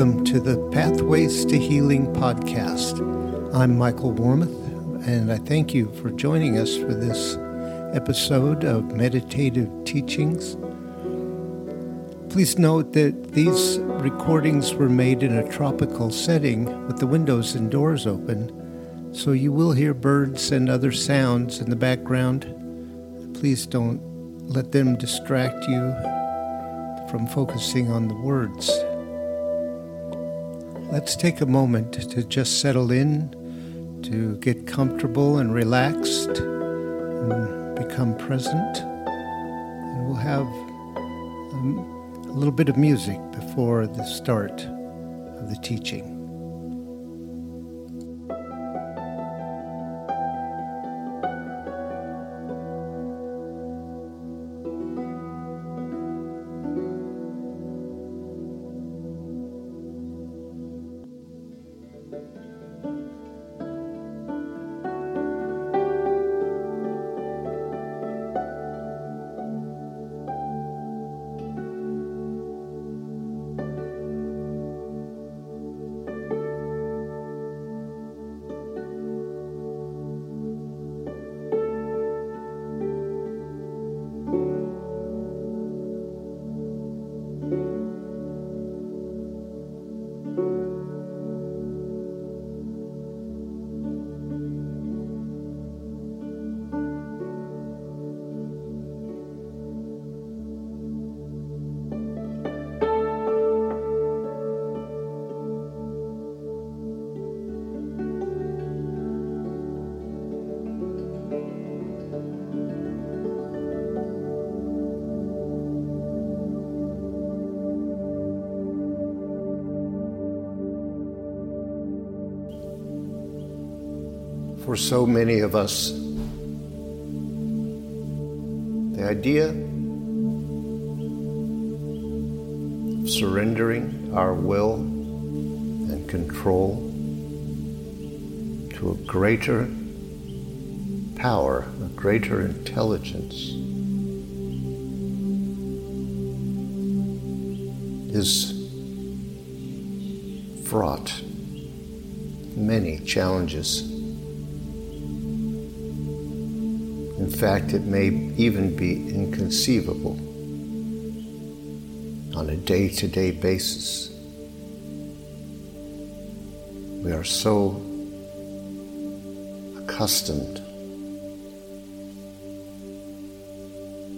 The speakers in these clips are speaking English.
Welcome to the Pathways to Healing podcast. I'm Michael Warmoth, and I thank you for joining us for this episode of Meditative Teachings. Please note that these recordings were made in a tropical setting with the windows and doors open, so you will hear birds and other sounds in the background. Please don't let them distract you from focusing on the words. Let's take a moment to just settle in, to get comfortable and relaxed, and become present. And we'll have um, a little bit of music before the start of the teaching. For so many of us. The idea of surrendering our will and control to a greater power, a greater intelligence, is fraught many challenges. In fact, it may even be inconceivable on a day to day basis. We are so accustomed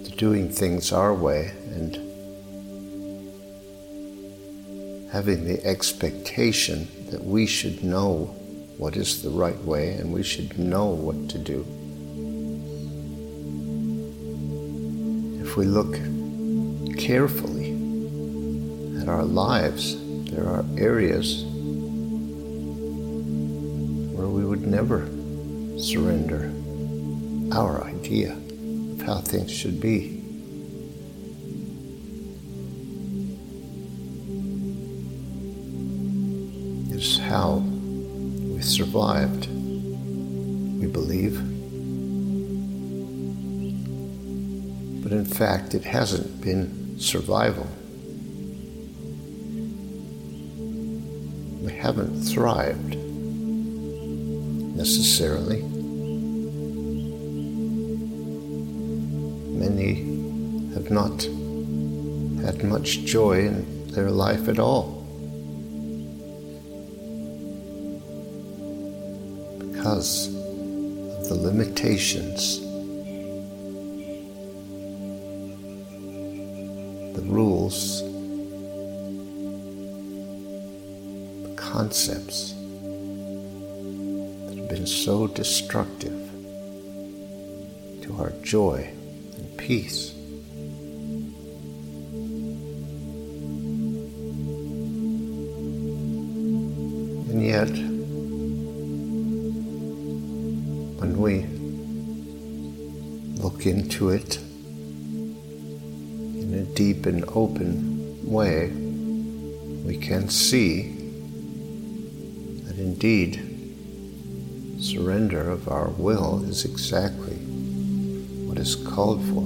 to doing things our way and having the expectation that we should know what is the right way and we should know what to do. If we look carefully at our lives, there are areas where we would never surrender our idea of how things should be. Fact, it hasn't been survival. We haven't thrived necessarily. Many have not had much joy in their life at all. Because of the limitations the concepts that have been so destructive to our joy and peace. And yet, when we look into it deep and open way, we can see that indeed surrender of our will is exactly what is called for.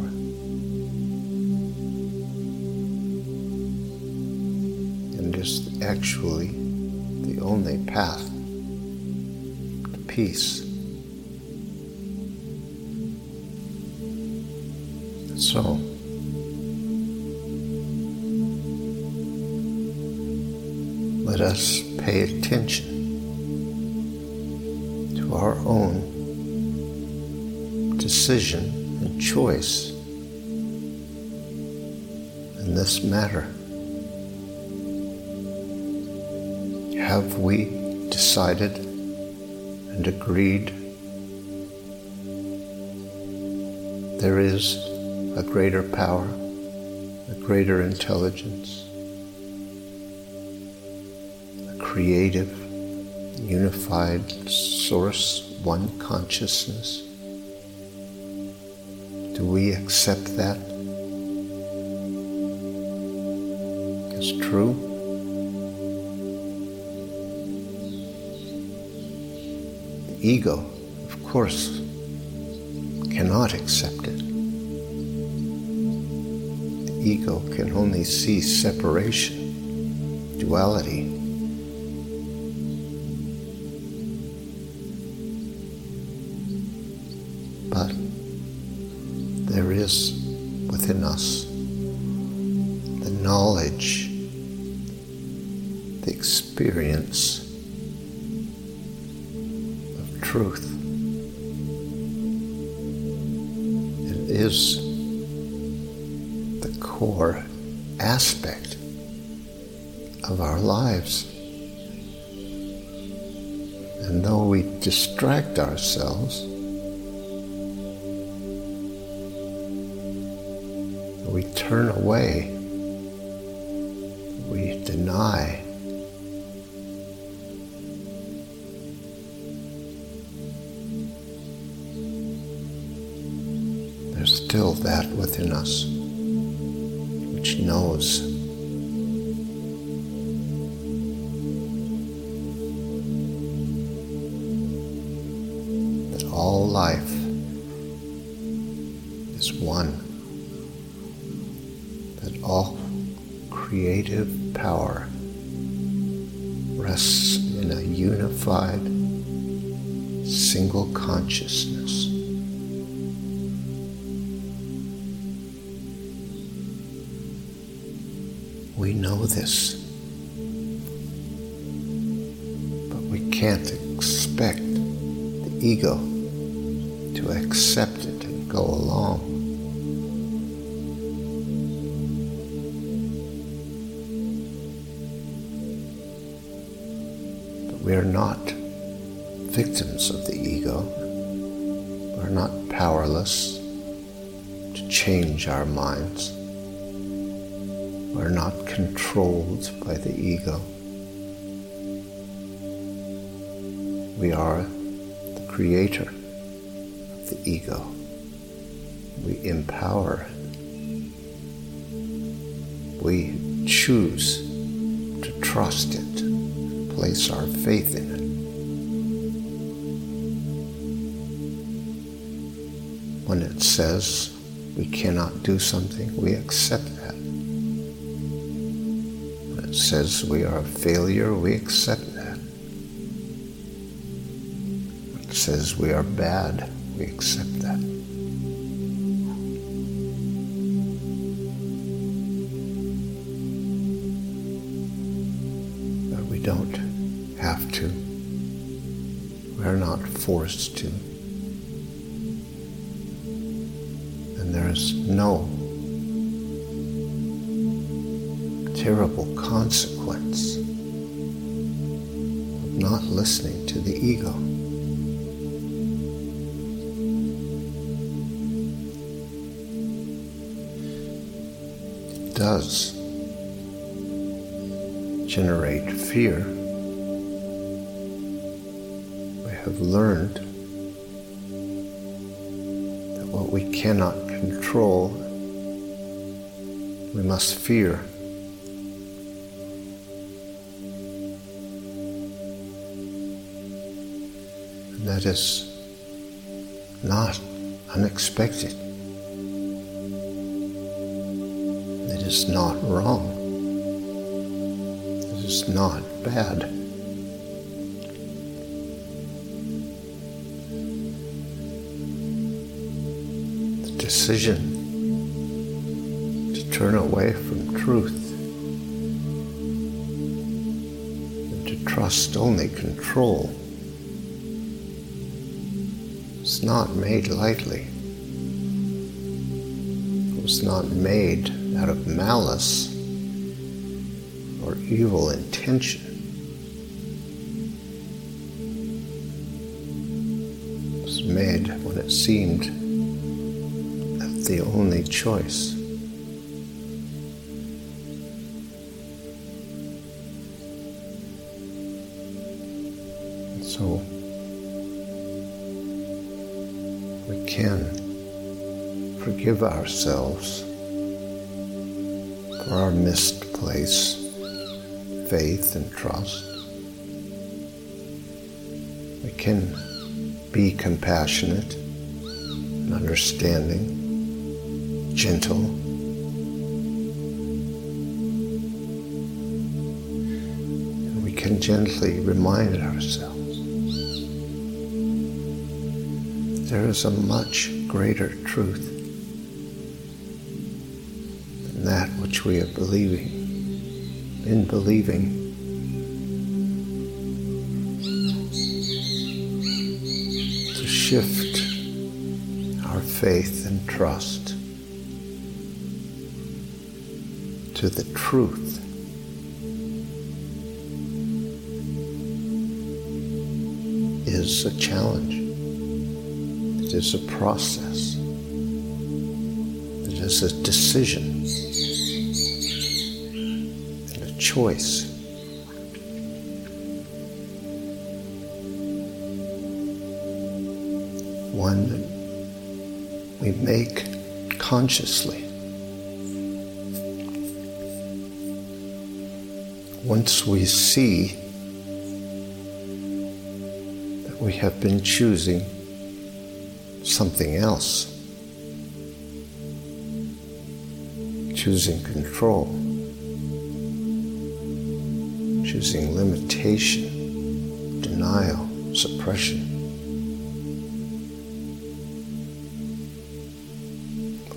And is actually the only path to peace. So, let us pay attention to our own decision and choice in this matter. Have we decided and agreed there is a greater power, a greater intelligence, creative, unified source, one consciousness? Do we accept that as true? The ego, of course, cannot accept it. The ego can only see separation, duality. Within us the knowledge, the experience of truth. It is the core aspect of our lives. And though we distract ourselves, still that within us which knows that all life is one, that all creative power rests in a unified single consciousness. We know this. But we can't expect the ego to accept it and go along. But we are not victims of the ego. We're not powerless to change our minds. We're not controlled by the ego. We are the creator of the ego. We empower. We choose to trust it, place our faith in it. When it says we cannot do something, we accept says we are a failure, we accept that. It says we are bad, we accept that. But we don't have to. We're not forced fear. We have learned that what we cannot control, we must fear. And that is not unexpected. It is not wrong. Is not bad. The decision to turn away from truth and to trust only control is not made lightly. It was not made out of malice evil intention. Was made when it seemed that the only choice. And so we can forgive ourselves for our misplaced faith and trust. We can be compassionate and understanding, gentle. And we can gently remind ourselves there is a much greater truth than that which we are believing. In believing, to shift our faith and trust to the truth. Is a challenge. It is a process. It is a decision choice. One that we make consciously. Once we see that we have been choosing something else, choosing control, choosing limitation, denial, suppression.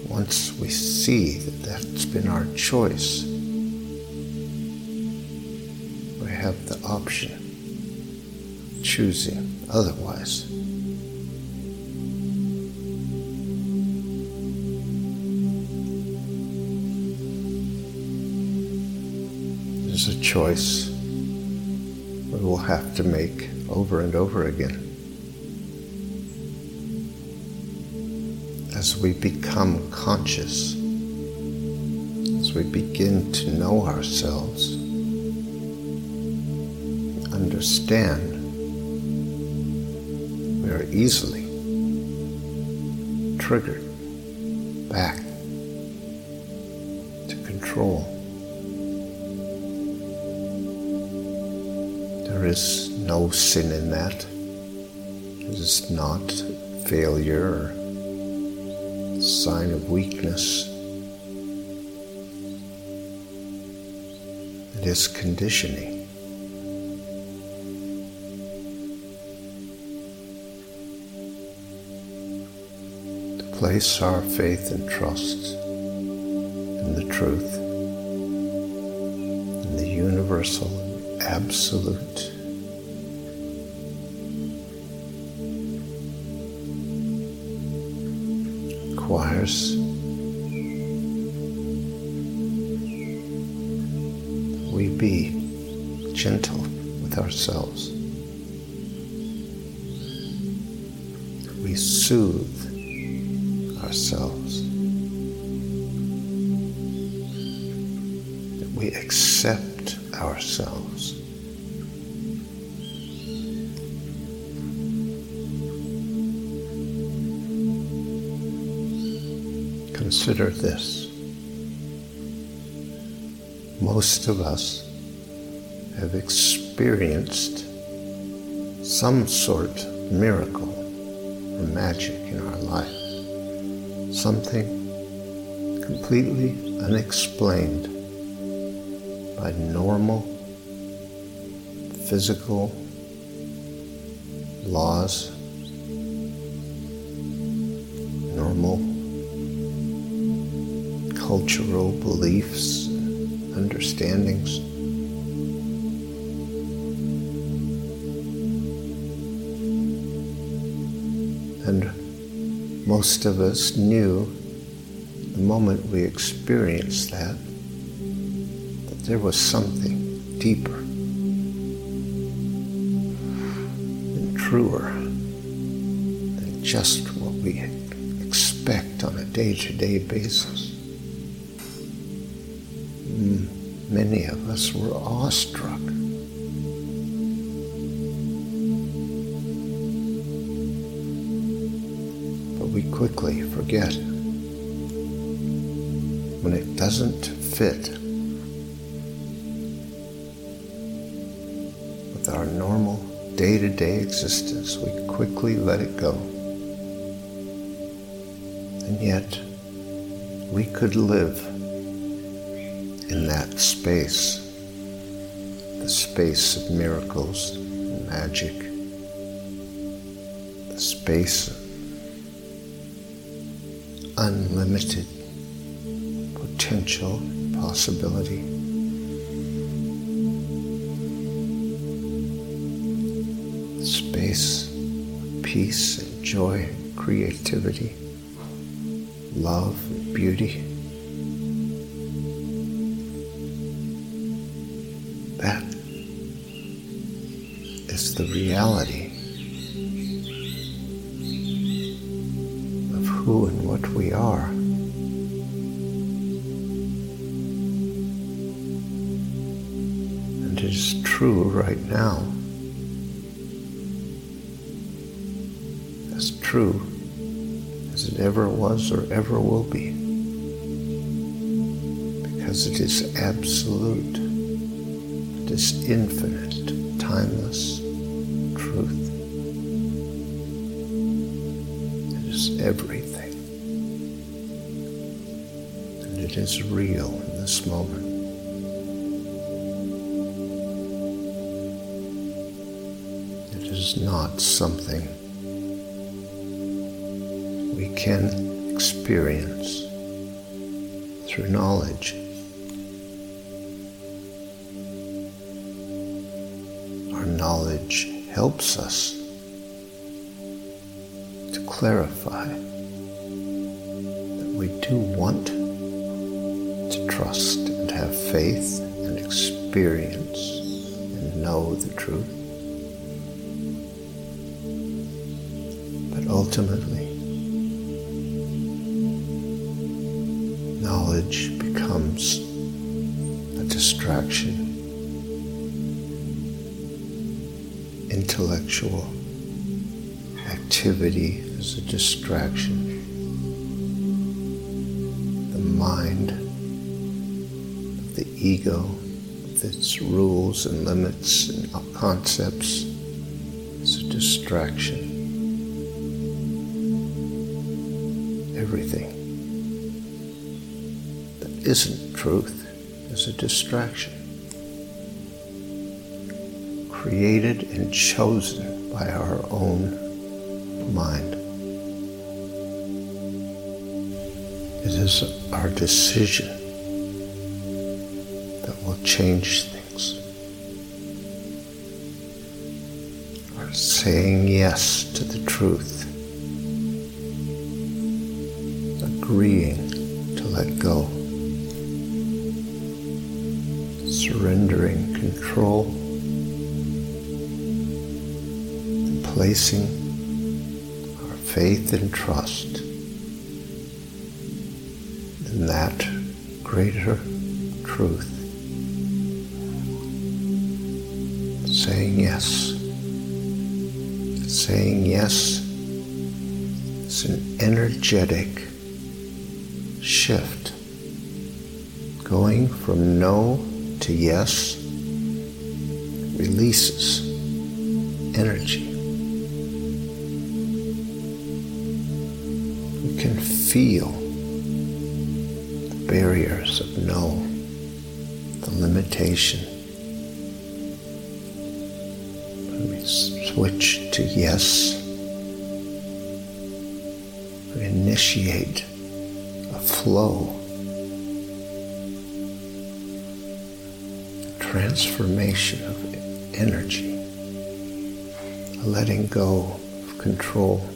Once we see that that's been our choice, we have the option of choosing otherwise. is a choice we will have to make over and over again. As we become conscious, as we begin to know ourselves, understand we are easily triggered sin in that. It is not failure or sign of weakness. It is conditioning. To place our faith and trust in the truth, in the universal absolute. We be gentle with ourselves. We soothe ourselves. We accept ourselves. Consider this. Most of us have experienced some sort of miracle or magic in our life. Something completely unexplained by normal physical laws, cultural beliefs, understandings. And most of us knew the moment we experienced that, that there was something deeper and truer than just what we expect on a day to day basis. Many of us were awestruck. But we quickly forget when it doesn't fit with our normal day to day existence, we quickly let it go. And yet, we could live in that space, the space of miracles and magic, the space of unlimited potential, possibility. Space, of peace, and joy, creativity, love, and beauty. The reality of who and what we are. And it is true right now. As true as it ever was or ever will be. Because it is absolute, it is infinite, timeless everything. And it is real in this moment. It is not something we can experience through knowledge. Our knowledge helps us clarify that we do want to trust and have faith and experience and know the truth. But ultimately, knowledge becomes a distraction. Intellectual activity is a distraction. The mind, the ego, with its rules and limits and concepts, is a distraction. everything that isn't truth is a distraction. Created and chosen by our own mind. It is our decision that will change things. Our saying yes to the truth agreeing to let go, surrendering control, and placing our faith and trust that greater truth. Saying yes. Saying yes It's an energetic shift. Going from no to yes releases energy. We can feel barriers of no, the limitation. Let me switch to yes. We initiate a flow, transformation of energy, a letting go of control.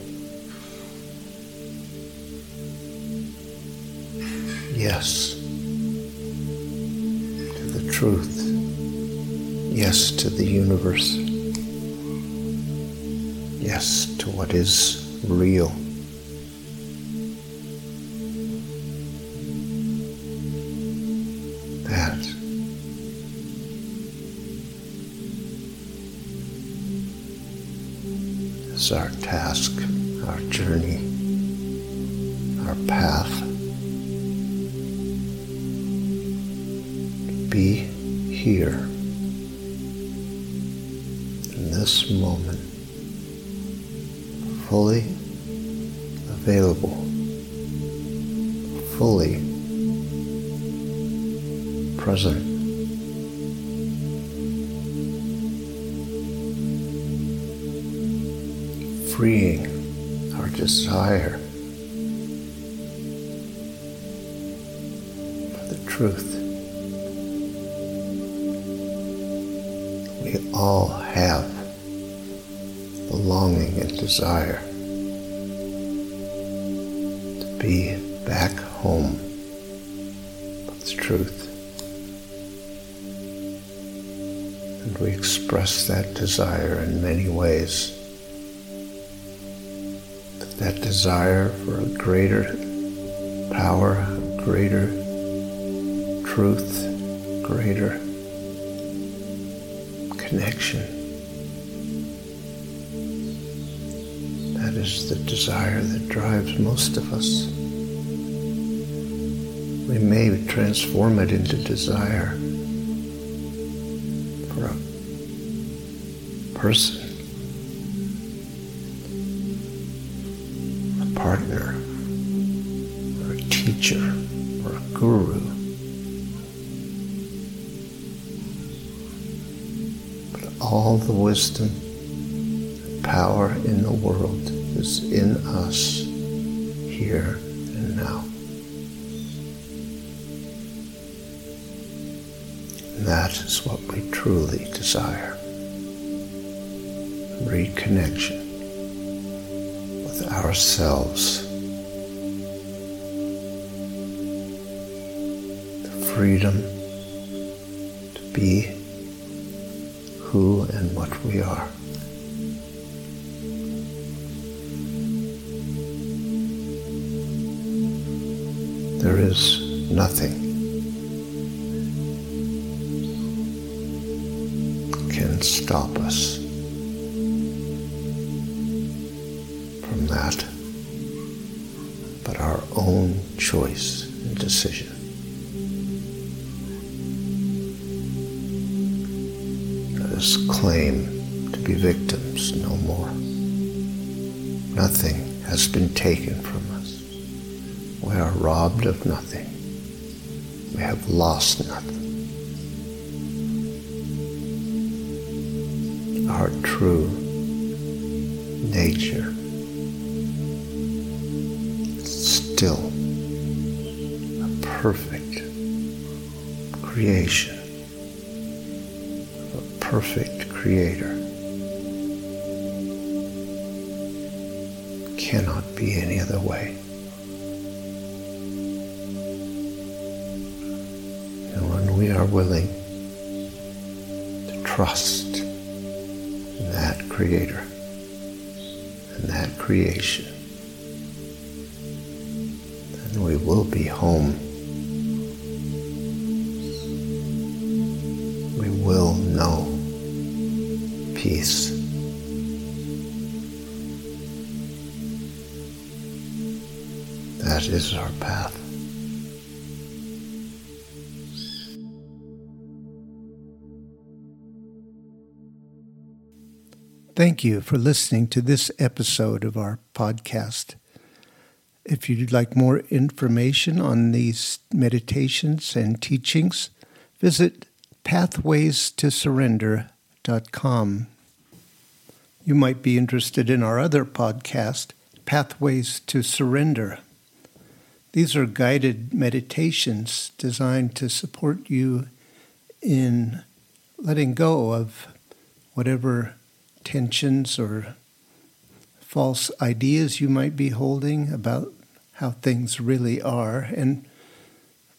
Yes to the truth. Yes to the universe. Yes to what is real. That is our task, our journey, our path. Be here. In this moment, fully with truth. And we express that desire in many ways. But that desire for a greater power, greater truth, greater connection. That is the desire that drives most of us. We may transform it into desire for a person, a partner, or a teacher, or a guru. But all the wisdom and power in the world is in us here and now. And that is what we truly desire. Reconnection with ourselves. The freedom to be who and what we are. There is nothing stop us from that but our own choice and decision. Let us claim to be victims no more. Nothing has been taken from us. We are robbed of nothing. We have lost nothing. Our true nature still a perfect creation of a perfect creator cannot be any other way. And when we are willing to trust creator and that creation, then we will be home. We will know peace. That is our path. Thank you for listening to this episode of our podcast. If you'd like more information on these meditations and teachings, visit pathwaystosurrender.com. You might be interested in our other podcast, Pathways to Surrender. These are guided meditations designed to support you in letting go of whatever tensions or false ideas you might be holding about how things really are and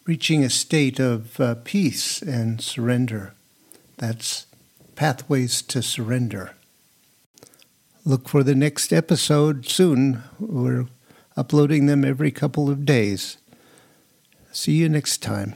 reaching a state of uh, peace and surrender. That's Pathways to Surrender. Look for the next episode soon. We're uploading them every couple of days. See you next time.